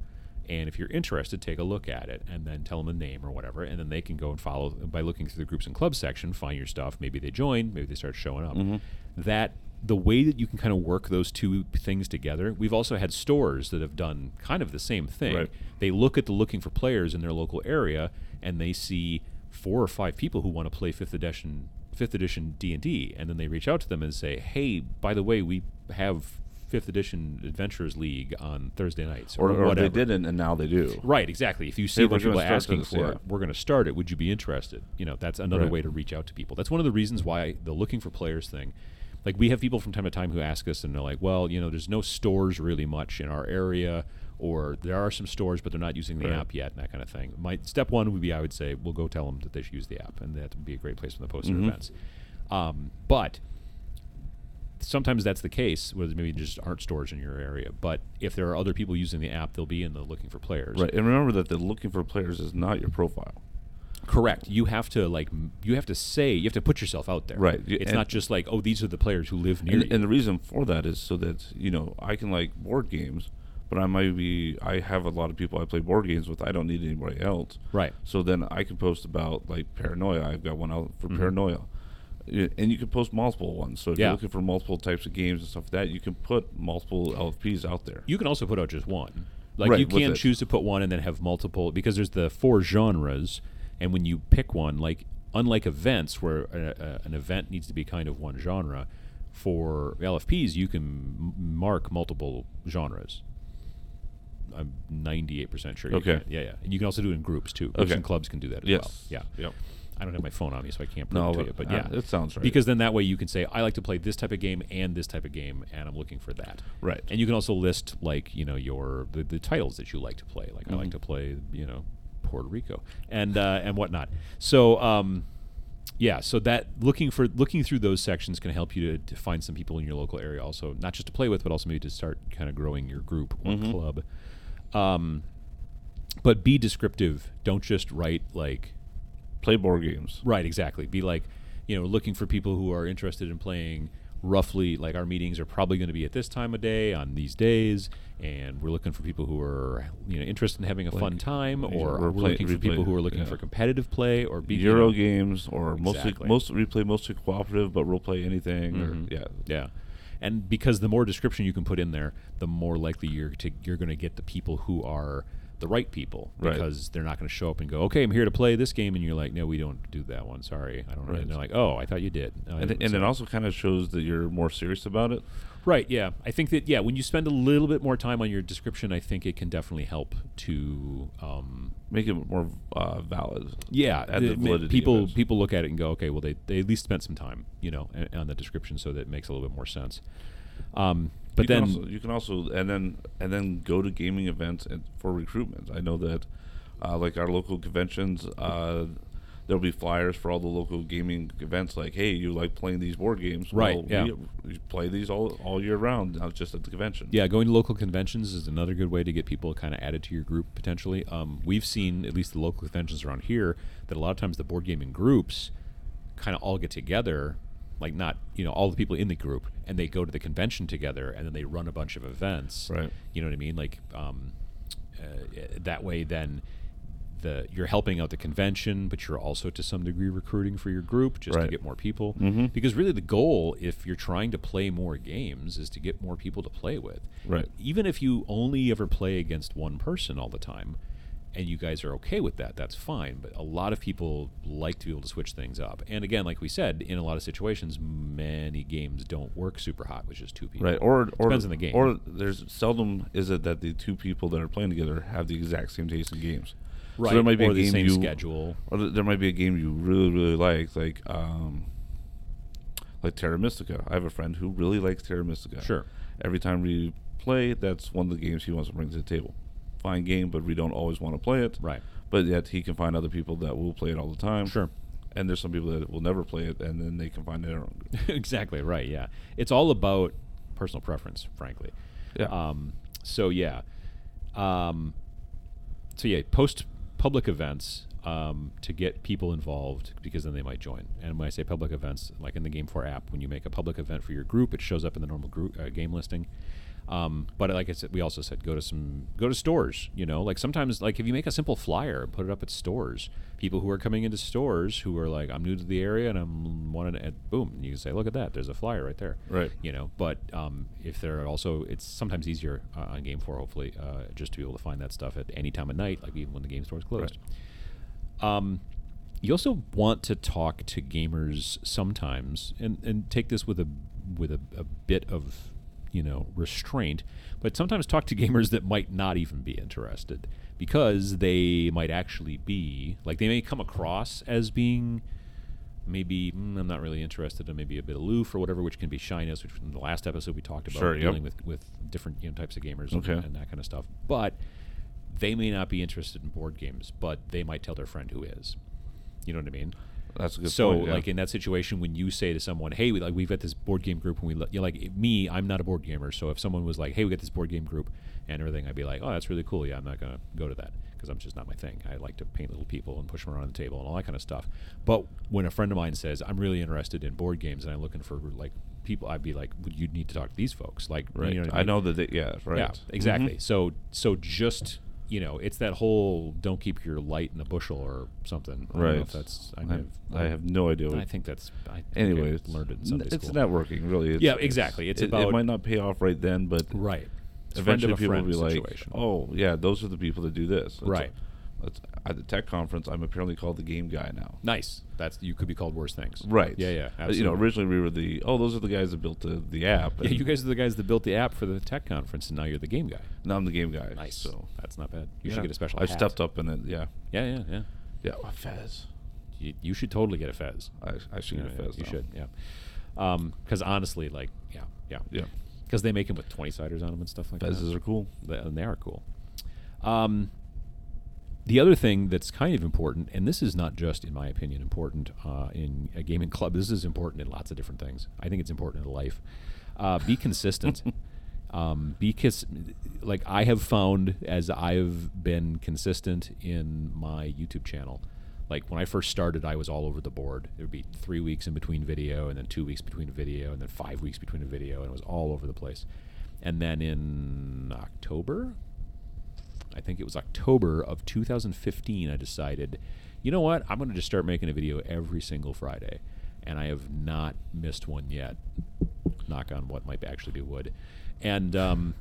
A: And if you're interested, take a look at it and then tell them the name or whatever. And then they can go and follow by looking through the groups and clubs section, find your stuff. Maybe they join, maybe they start showing up.
B: Mhm.
A: That the way that you can kind of work those two things together. We've also had stores that have done kind of the same thing.
B: Right.
A: They look at the looking for players in their local area and they see four or five people who want to play fifth edition fifth edition D and D, and then they reach out to them and say, "Hey, by the way, we have fifth edition Adventurers League on Thursday nights,
B: Or,
A: or,
B: or
A: whatever."
B: they didn't and now they do.
A: Right, exactly. If you see
B: Hey,
A: a bunch of people asking
B: this,
A: for
B: yeah.
A: it, we're going to start it. Would you be interested? You know, that's another
B: Right.
A: way to reach out to people. That's one of the reasons why the looking for players thing. Like we have people from time to time who ask us, and they're like, "Well, you know, there's no stores really much in our area, or there are some stores, but they're not using the
B: Right.
A: app yet, and that kind of thing." My step one would be, I would say, we'll go tell them that they should use the app, and that would be a great place for them to post their
B: Mhm.
A: events. Um, but sometimes that's the case where there maybe just aren't stores in your area. But if there are other people using the app, they'll be in the looking for players.
B: Right, and remember that the looking for players is not your profile.
A: Correct. You have to like m- you have to say you have to put yourself out there.
B: Right.
A: It's
B: and-
A: not just like oh these are the players who live near
B: And,
A: you.
B: and the reason for that is so that you know I can like board games, but I might be I have a lot of people I play board games with. I don't need anybody else.
A: right.
B: So then I can post about like paranoia. I've got one out for
A: Mhm.
B: paranoia, and you can post multiple ones. So if
A: Yeah.
B: you're looking for multiple types of games and stuff like that, you can put multiple LFPs out there.
A: You can also put out just one. Like
B: Right,
A: you can choose to put one and then have multiple because there's the four genres, and when you pick one, like unlike events where a, a, an event needs to be kind of one genre, for LFPs you can m- mark multiple genres. I'm 98% sure. You
B: Okay.
A: can. Yeah, yeah. And you can also do it in groups too. Groups
B: Okay.
A: and clubs can do that as
B: Yes.
A: well. Yeah.
B: Yep.
A: I don't have my phone on me, so I can't prove
B: No,
A: it to
B: but,
A: you. But
B: uh,
A: yeah,
B: it sounds right.
A: Because then that way you can say, I like to play this type of game and this type of game, and I'm looking for that.
B: Right.
A: And you can also list like you know your the, the titles that you like to play. Like I like
B: Mhm.
A: to play you know Puerto Rico and uh, and whatnot. So. Um, yeah, so that looking for looking through those sections can help you to, to find some people in your local area, also not just to play with, but also maybe to start kind of growing your group or
B: Mhm.
A: club. Um, but be descriptive. Don't just write like
B: Play board games.
A: Right, exactly. Be like, you know, looking for people who are interested in playing roughly like our meetings are probably going to be at this time of day on these days and we're looking for people who are you know interested in having a fun time or
B: we're
A: we're
B: play-
A: looking for people who are looking
B: yeah.
A: for competitive play or be, you
B: Euro
A: know-
B: games or mostly
A: Exactly.
B: most replay mostly cooperative, but role play anything.
A: Mhm.
B: Or, yeah,
A: Yeah. And because the more description you can put in there, the more likely you're to you're going to get the people who are the right people
B: Right.
A: because they're not going to show up and go, "Okay, I'm here to play this game," and you're like, "No, we don't do that one. Sorry, I don't." know."
B: Right.
A: And they're like, "Oh, I thought you did." No,
B: and,
A: didn't."
B: and it also kind of shows that you're more serious about it.
A: Right. Yeah. I think that yeah, when you spend a little bit more time on your description, I think it can definitely help to um,
B: Make it more uh, valid.
A: yeah.
B: The
A: the- people people look at it and go, okay, well they they at least spent some time, you know, on the description, so that it makes a little bit more sense. Um, but
B: you
A: then
B: also, you can also and then and then go to gaming events and for recruitment. I know that uh, like our local conventions, uh, there'll be flyers for all the local gaming events. Like, hey, you like playing these board games?
A: Right,
B: Well,
A: yeah.
B: we, we play these all all year round, not just at the convention.
A: Yeah, going to local conventions is another good way to get people kind of added to your group potentially. Um, we've seen at least the local conventions around here that a lot of times the board gaming groups kind of all get together, like not you know all the people in the group, and they go to the convention together, and then they run a bunch of events.
B: Right.
A: You know what I mean? Like um, uh, that way, then. The, you're helping out the convention, but you're also to some degree recruiting for your group just to get more people.
B: Mhm.
A: Because really, the goal, if you're trying to play more games, is to get more people to play with
B: Right.
A: even if you only ever play against one person all the time and you guys are okay with that that's fine but a lot of people like to be able to switch things up and again like we said in a lot of situations many games don't work super hot with just two people
B: Right, or or
A: depends on the game
B: or there's seldom is it that the two people that are playing together have the exact same taste in games.
A: right
B: So there might be
A: or
B: a
A: the
B: game
A: same
B: you,
A: schedule
B: or th- there might be a game you really really like, like um, like Terra Mystica. I have a friend who really likes Terra Mystica.
A: Sure.
B: Every time we play, that's one of the games he wants to bring to the table. Fine game, but we don't always want to play it.
A: right
B: But yet he can find other people that will play it all the time.
A: Sure.
B: And there's some people that will never play it, and then they can find their own.
A: exactly right yeah it's all about personal preference frankly
B: Yeah.
A: um, so yeah um, so yeah post public events um, to get people involved because then they might join and when i say public events like in the GameFor app when you make a public event for your group it shows up in the normal group uh, game listing um, but like I said, we also said go to some go to stores. You know, like sometimes like if you make a simple flyer and put it up at stores, people who are coming into stores who are like, I'm new to the area and I'm wanting to, boom, you can say, look at that, there's a flyer right there.
B: Right.
A: You know, but um, if they're also, it's sometimes easier uh, on GameFor, hopefully, uh, just to be able to find that stuff at any time of night, like even when the game store is closed. Um, you also want to talk to gamers sometimes, and, and take this with a with a, a bit of you know restraint, but sometimes talk to gamers that might not even be interested because they might actually be like they may come across as being maybe mm, I'm not really interested and maybe a bit aloof or whatever, which can be shyness, which in the last episode we talked about
B: Sure, yep.
A: dealing with with different you know types of gamers and- and that kind of stuff, but they may not be interested in board games, but they might tell their friend who is. You know what I mean?
B: That's a good
A: so,
B: point. yeah.
A: like in that situation, when you say to someone, "Hey, we, like we've got this board game group," and we you know, like me, I'm not a board gamer, so if someone was like, "Hey, we got this board game group," and everything, I'd be like, "Oh, that's really cool. Yeah, I'm not gonna go to that because I'm just not my thing. I like to paint little people and push them around the table and all that kind of stuff." But when a friend of mine says, "I'm really interested in board games and I'm looking for like people," I'd be like, "Would you need to talk to these folks?" Like,
B: right.
A: You know I,
B: I know that. They, yeah. Right.
A: Yeah, exactly.
B: Mhm.
A: So so just you know, it's that whole don't keep your light in a bushel or something. I don't know
B: Right.
A: if that's I, have,
B: I have no idea.
A: I think that's. I
B: anyway,
A: I learned it in Sunday
B: it's
A: school.
B: networking, really. It's,
A: Yeah, exactly. It's
B: it,
A: about-
B: it might not pay off right then, but
A: right. It's a friend of
B: eventually people will be like, "Oh, yeah, those are the people that do this." It's
A: Right.
B: A, it's, at the tech conference, I'm apparently called the game guy now.
A: nice. That's you could be called worse things.
B: Right.
A: Yeah, yeah.
B: Uh,
A: Absolutely.
B: You know, originally we were the oh, those are the guys that built the, the app.
A: yeah, you guys are the guys that built the app for the tech conference, and now you're the game guy.
B: Now I'm the game guy.
A: Nice.
B: So
A: that's not bad. You
B: yeah.
A: should get a special.
B: I
A: hat.
B: stepped up in it. Yeah.
A: Yeah, yeah, yeah.
B: Yeah. A Fez.
A: You, you should totally get a Fez.
B: I, I should
A: Yeah,
B: get a Fez.
A: You
B: now.
A: should. Yeah. Um, Because honestly, like, yeah, yeah,
B: Yeah.
A: Because they make them with twenty siders on them and stuff like that.
B: Fezes are cool.
A: They- and they are cool. Um, the other thing that's kind of important, and this is not just, in my opinion, important uh, in a gaming club. This is important in lots of different things. I think it's important in life. Uh, be consistent. um, because, like, I have found as I've been consistent in my YouTube channel. Like when I first started, I was all over the board. There would be three weeks in between video, and then two weeks between a video, and then five weeks between a video, and it was all over the place. And then in October, I think it was October of 2015, I decided, you know what? I'm going to just start making a video every single Friday. And I have not missed one yet. Knock on what might actually be wood. And um,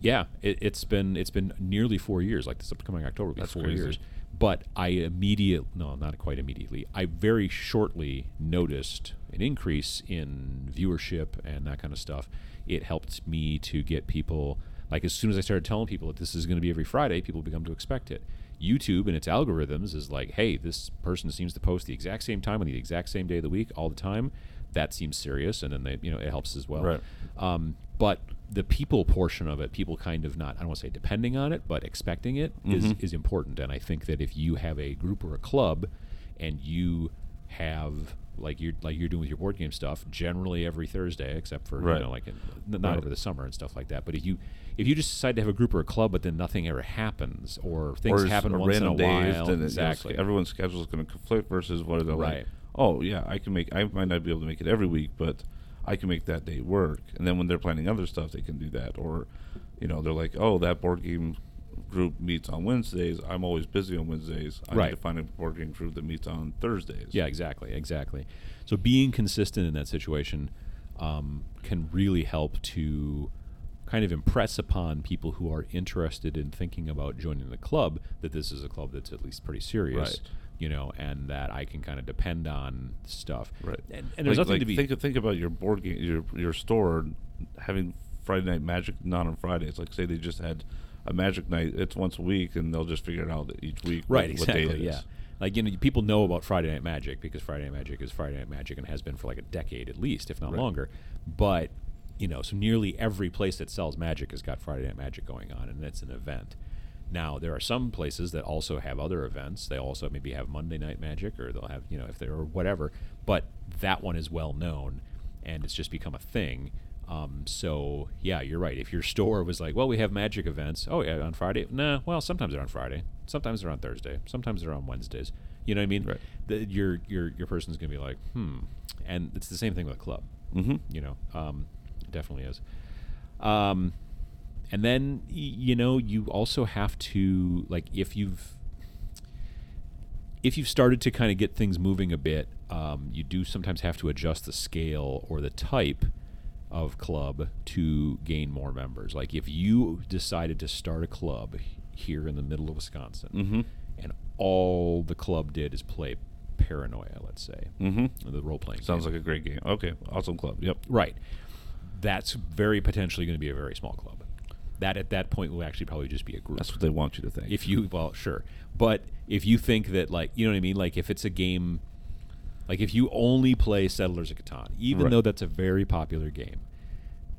A: yeah, it, has been it's been nearly four years. Like this upcoming October will be
B: That's
A: four
B: crazy.
A: years. But I immediately, no, not quite immediately. I very shortly noticed an increase in viewership and that kind of stuff. It helped me to get people like as soon as I started telling people that this is going to be every Friday, people become to expect it. YouTube and its algorithms is like, hey, this person seems to post the exact same time on the exact same day of the week all the time. That seems serious, and then they, you know, it helps as well.
B: Right.
A: Um, but the people portion of it, people kind of not, I don't want to say depending on it, but expecting it is
B: Mhm.
A: is important. And I think that if you have a group or a club, and you have like you're like you're doing with your board game stuff, generally every Thursday, except for
B: Right.
A: you know like in, not
B: Right.
A: over the summer and stuff like that. But if you if you just decide to have a group or a club, but then nothing ever happens, or things
B: or
A: happen once in a while,
B: then it, you
A: exactly.
B: everyone's schedule is going to conflict versus what they're
A: Right.
B: like. Oh yeah, I can make. I might not be able to make it every week, but I can make that day work. And then when they're planning other stuff, they can do that. Or, you know, they're like, oh, that board game group meets on Wednesdays. I'm always busy on Wednesdays. I
A: Right.
B: need to find a board game group that meets on Thursdays.
A: Yeah, exactly, exactly. So being consistent in that situation um, can really help to kind of impress upon people who are interested in thinking about joining the club that this is a club that's at least pretty serious,
B: Right.
A: you know, and that I can kind of depend on stuff.
B: Right.
A: And, and there's
B: Like-
A: nothing
B: like
A: to be.
B: think think about your board game your your store having Friday night magic not on Fridays. Like say they just had a magic night. It's once a week, and they'll just figure it out each week. what-
A: Right,
B: what,
A: exactly.
B: is.
A: Yeah, like you know, people know about Friday Night Magic because Friday Night Magic is Friday Night Magic and has been for like a decade at least, if not
B: Right.
A: longer. But you know, so nearly every place that sells Magic has got Friday Night Magic going on, and it's an event. Now there are some places that also have other events. They also maybe have Monday Night Magic, or they'll have you know if they're or whatever. But that one is well known, and it's just become a thing. Um, so yeah, you're right. If your store was like, well, we have magic events. Oh yeah, on Friday. Nah, well, sometimes they're on Friday. Sometimes they're on Thursday. Sometimes they're on Wednesdays. You know what I mean?
B: Right.
A: The, your your your person's gonna be like, hmm. And it's the same thing with a club.
B: Mm-hmm.
A: You know, um, it definitely is. Um, and then y- you know you also have to like if you've if you've started to kind of get things moving a bit, um, you do sometimes have to adjust the scale or the type of club to gain more members. Like if you decided to start a club here in the middle of Wisconsin,
B: Mm-hmm.
A: and all the club did is play Paranoia, let's say,
B: Mm-hmm.
A: the role playing.
B: Sounds like a great game. Okay, awesome club. Yep.
A: Right. That's very potentially going to be a very small club. That at that point will actually probably just be a group.
B: That's what they want you to think.
A: if you well, sure. But if you think that like you know what I mean, like if it's a game like if you only play Settlers of Catan, even
B: Right.
A: though that's a very popular game,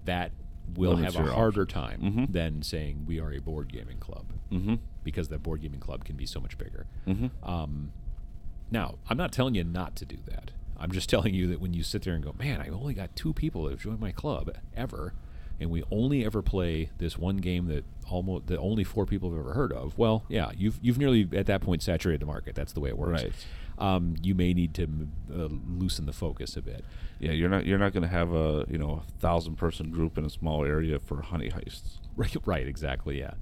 A: that will
B: Limits
A: have a harder
B: options.
A: time
B: Mhm.
A: than saying we are a board gaming club
B: mm-hmm.
A: because that board gaming club can be so much bigger.
B: Mm-hmm.
A: Um, now, I'm not telling you not to do that. I'm just telling you that when you sit there and go, man, I only got two people that have joined my club ever, and we only ever play this one game that almost that only four people have ever heard of. Well, yeah, you've you've nearly at that point saturated the market. That's the way it works.
B: Right.
A: Um, you may need to uh, loosen the focus a bit.
B: Yeah, you're not you're not going to have a you know a thousand person group in a small area for honey heists.
A: Right, right, exactly, yeah.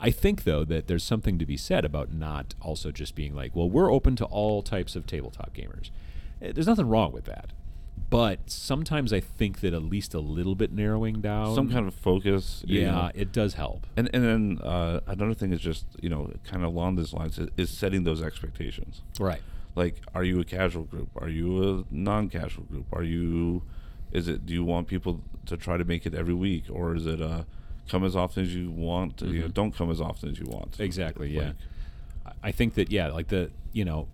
A: I think though that there's something to be said about not also just being like, well, we're open to all types of tabletop gamers. Eh, There's nothing wrong with that. But sometimes I think that at least a little bit narrowing down
B: Some kind of focus. you
A: Yeah,
B: know.
A: it does help.
B: And and then uh, another thing is just you know kind of along these lines is, is setting those expectations.
A: Right.
B: Like, are you a casual group? Are you a non-casual group? Are you? Is it? Do you want people to try to make it every week, or is it uh, come as often as you want? You know,
A: Mhm.
B: don't come as often as you want.
A: Exactly, yeah.
B: Like,
A: I- I think that yeah, like the you know,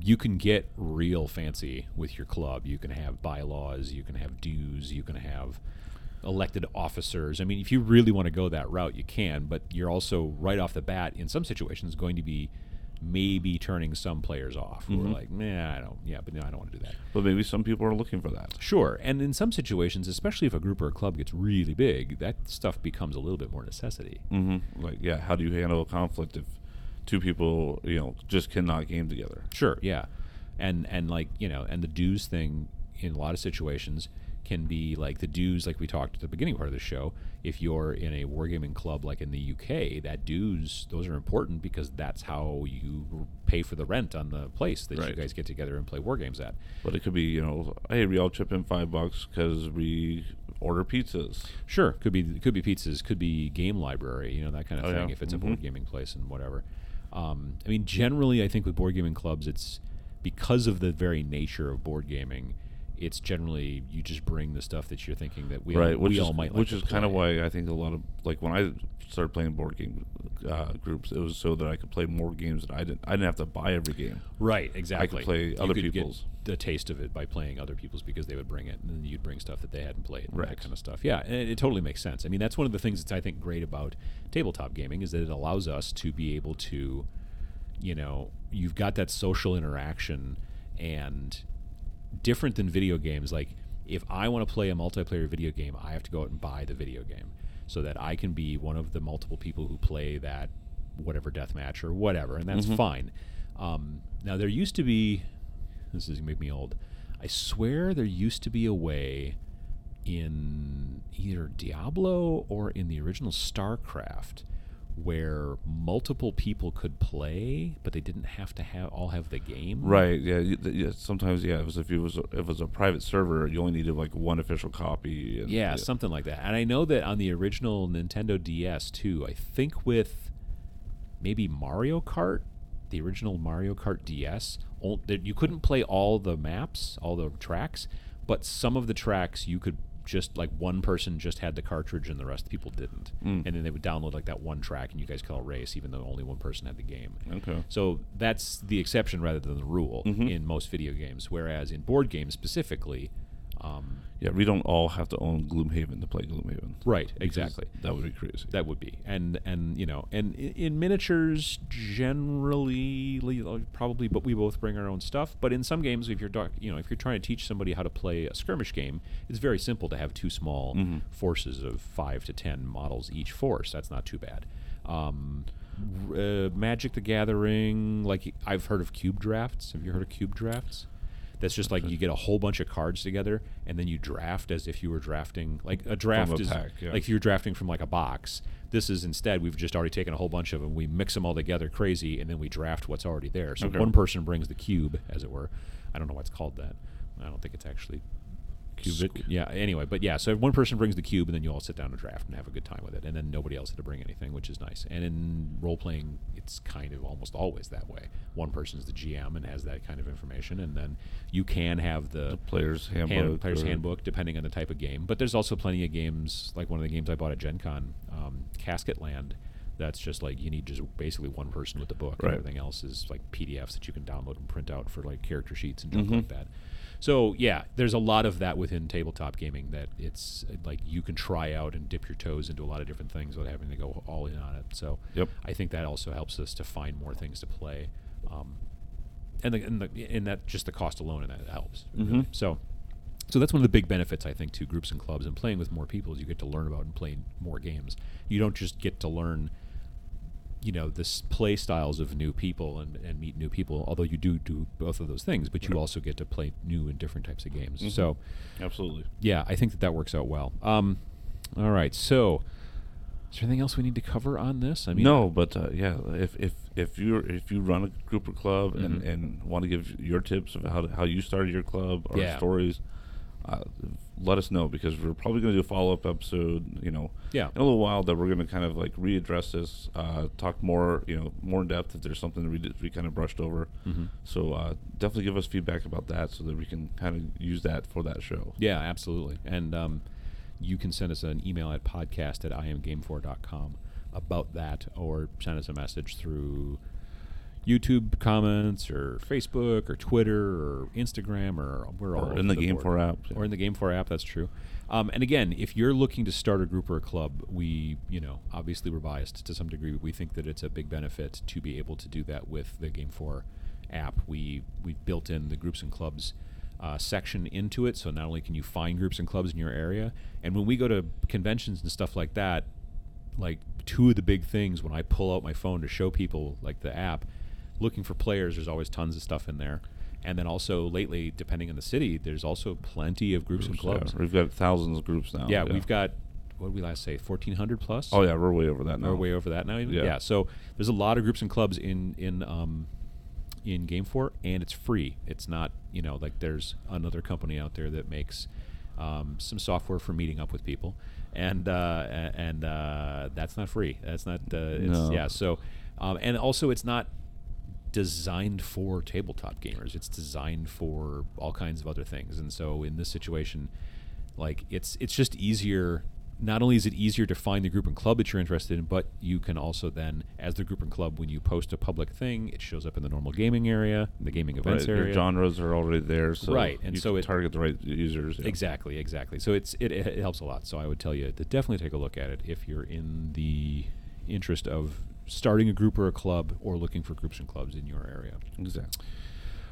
A: you can get real fancy with your club. You can have bylaws, you can have dues, you can have elected officers. I mean, if you really want to go that route, you can, but you're also right off the bat in some situations going to be maybe turning some players off who are
B: Mhm.
A: like, nah, I don't, yeah, but no, I don't want to do that.
B: But maybe some people are looking for that.
A: Sure, and in some situations, especially if a group or a club gets really big, that stuff becomes a little bit more necessity.
B: Mm-hmm. Like, yeah, how do you handle a conflict if two people, you know, just cannot game together?
A: Sure, yeah, and and like you know, and the dues thing in a lot of situations can be like the dues, like we talked at the beginning part of the show. If you're in a wargaming club like in the UK, that dues those are important because that's how you pay for the rent on the place that you guys get together and play war games at.
B: But it could be, you know, hey, we all chip in five bucks because we order pizzas.
A: Sure, could be could be pizzas, could be game library, you know that kind of
B: Oh,
A: thing.
B: yeah.
A: If it's a
B: Mhm.
A: board gaming place and whatever. Um, I mean, generally, I think with board gaming clubs, it's because of the very nature of board gaming. It's generally you just bring the stuff that you're thinking that we
B: right,
A: all,
B: which
A: we
B: is
A: all might like
B: which is kind of why I think a lot of like when I started playing board game uh, groups, it was so that I could play more games that I didn't I didn't have to buy every game.
A: right exactly.
B: I could play
A: You
B: other
A: could get
B: people's.
A: the taste of it by playing other people's because they would bring it, and then you'd bring stuff that they hadn't played, and that
B: Right.
A: kind of stuff. Yeah, and it, it totally makes sense. I mean, that's one of the things that's I think great about tabletop gaming is that it allows us to be able to, you know, you've got that social interaction and different than video games. Like if I want to play a multiplayer video game, I have to go out and buy the video game so that I can be one of the multiple people who play that whatever death match or whatever, and that's
B: Mhm.
A: fine. Um, now there used to be, this is gonna make me old. I swear there used to be a way in either Diablo or in the original StarCraft where multiple people could play, but they didn't have to have all have the game.
B: Right. Yeah. yeah sometimes, yeah. It was if it was a, if it was a private server, you only needed like one official copy. And,
A: Yeah, something like that. And I know that on the original Nintendo DS too, I think with maybe Mario Kart, the original Mario Kart DS, you couldn't play all the maps, all the tracks, but some of the tracks you could just like one person just had the cartridge and the rest of the people didn't.
B: Mm.
A: And then they would download like that one track and you guys could all race even though only one person had the game.
B: Okay.
A: So that's the exception rather than the rule
B: Mhm.
A: in most video games. Whereas in board games specifically, um,
B: Yeah, we don't all have to own Gloomhaven to play Gloomhaven.
A: right, exactly.
B: That would be crazy.
A: That would be, and and you know, and in, in miniatures generally, probably, but we both bring our own stuff. But in some games, if you're doc, you know, if you're trying to teach somebody how to play a skirmish game, it's very simple to have two small
B: Mhm.
A: forces of five to ten models each force. That's not too bad. Um, uh, Magic the Gathering, like I've heard of cube drafts. Have you heard of cube drafts? That's just like you get a whole bunch of cards together, and then you draft as if you were drafting. Like a draft
B: a
A: is
B: pack, yeah.
A: like if you're drafting from like a box. This is instead we've just already taken a whole bunch of them. We mix them all together crazy, and then we draft what's already there. So
B: Okay.
A: one person brings the cube, as it were. I don't know why it's called that. I don't think it's actually
B: Cubic.
A: Yeah. Anyway, but yeah. So one person brings the cube, and then you all sit down and draft and have a good time with it, and then nobody else had to bring anything, which is nice. And in role playing, it's kind of almost always that way. One person's the GM and has that kind of information, and then you can have the,
B: The player's handbook.
A: hand, player's handbook, depending on the type of game. But there's also plenty of games, like one of the games I bought at Gen Con, um, Casket Land. That's just like you need just basically one person with the book.
B: Right.
A: And everything else is like PDFs that you can download and print out for like character sheets and junk
B: Mhm.
A: like that. So yeah, there's a lot of that within tabletop gaming that it's like you can try out and dip your toes into a lot of different things without having to go all in on it. So
B: Yep.
A: I think that also helps us to find more things to play. Um, and the, and the and that just the cost alone and that helps. really.
B: Mhm.
A: So so that's one of the big benefits I think to groups and clubs and playing with more people is you get to learn about and play more games. You don't just get to learn you know this play styles of new people and, and meet new people although you do do both of those things but you
B: Right.
A: also get to play new and different types of games
B: Mhm.
A: so
B: Absolutely.
A: yeah i think that that works out well um, all right so is there anything else we need to cover on this i mean
B: no, but uh, yeah, if if if you if you run a group or club and,
A: Mhm.
B: and want to give your tips of how to, how you started your club or
A: Yeah.
B: stories, uh, let us know because we're probably going to do a follow up episode. You know,
A: yeah
B: in a little while that we're going to kind of like readdress this, uh, talk more, you know, more in depth if there's something that we did, we kind of brushed over.
A: hmm
B: So uh, definitely give us feedback about that so that we can kind of use that for that show.
A: yeah absolutely and um, you can send us an email at podcast at imgame4.com about that or send us a message through YouTube comments or Facebook or Twitter or Instagram or we're all
B: in the
A: board.
B: GameFor app.
A: or in the GameFor app. That's true. Um, and again, if you're looking to start a group or a club, we, you know, obviously we're biased to some degree, but we think that it's a big benefit to be able to do that with the GameFor app. We we've built in the groups and clubs uh, section into it, so not only can you find groups and clubs in your area, and when we go to conventions and stuff like that, like two of the big things when I pull out my phone to show people like the app, looking for players, there's always tons of stuff in there. And then also lately, depending on the city, there's also plenty of groups, and clubs.
B: Yeah, we've got thousands of groups now.
A: Yeah, we've got what did we last say, fourteen hundred plus.
B: Oh yeah, we're way over that now.
A: We're way over that now. Even?
B: Yeah.
A: Yeah. So there's a lot of groups and clubs in in um, in GameFor, and it's free. It's not you know like there's another company out there that makes um, some software for meeting up with people, and uh, and uh, that's not free. That's not. Uh, it's,
B: No.
A: Yeah. So um, and also it's not designed for tabletop gamers. It's designed for all kinds of other things. And so in this situation, like it's it's just easier. Not only is it easier to find the group and club that you're interested in, but you can also then, as the group and club, when you post a public thing, it shows up in the normal gaming area, the gaming events
B: Right,
A: area.
B: your genres are already there, so
A: Right, and
B: you
A: so
B: can
A: it-
B: target the right users. yeah.
A: Exactly, exactly. So it's it, it helps a lot. So I would tell you to definitely take a look at it if you're in the interest of starting a group or a club or looking for groups and clubs in your area.
B: Exactly.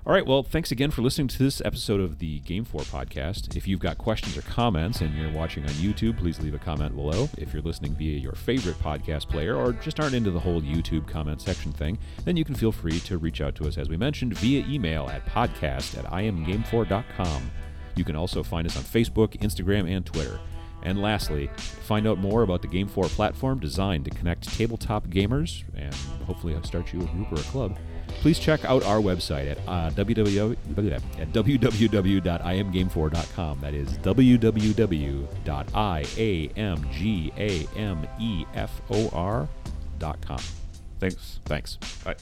A: All right. Well, thanks again for listening to this episode of the GameFor podcast. If you've got questions or comments and you're watching on YouTube, please leave a comment below. If you're listening via your favorite podcast player or just aren't into the whole YouTube comment section thing, then you can feel free to reach out to us, as we mentioned, via email at podcast at imgame4.com. You can also find us on Facebook, Instagram, and Twitter. And lastly, to find out more about the GameFor platform designed to connect tabletop gamers and hopefully start you a group or a club, please check out our website at uh, www, at www.imgame4.com. That is www.iamgamefor.com.
B: Thanks.
A: Thanks.
B: Bye.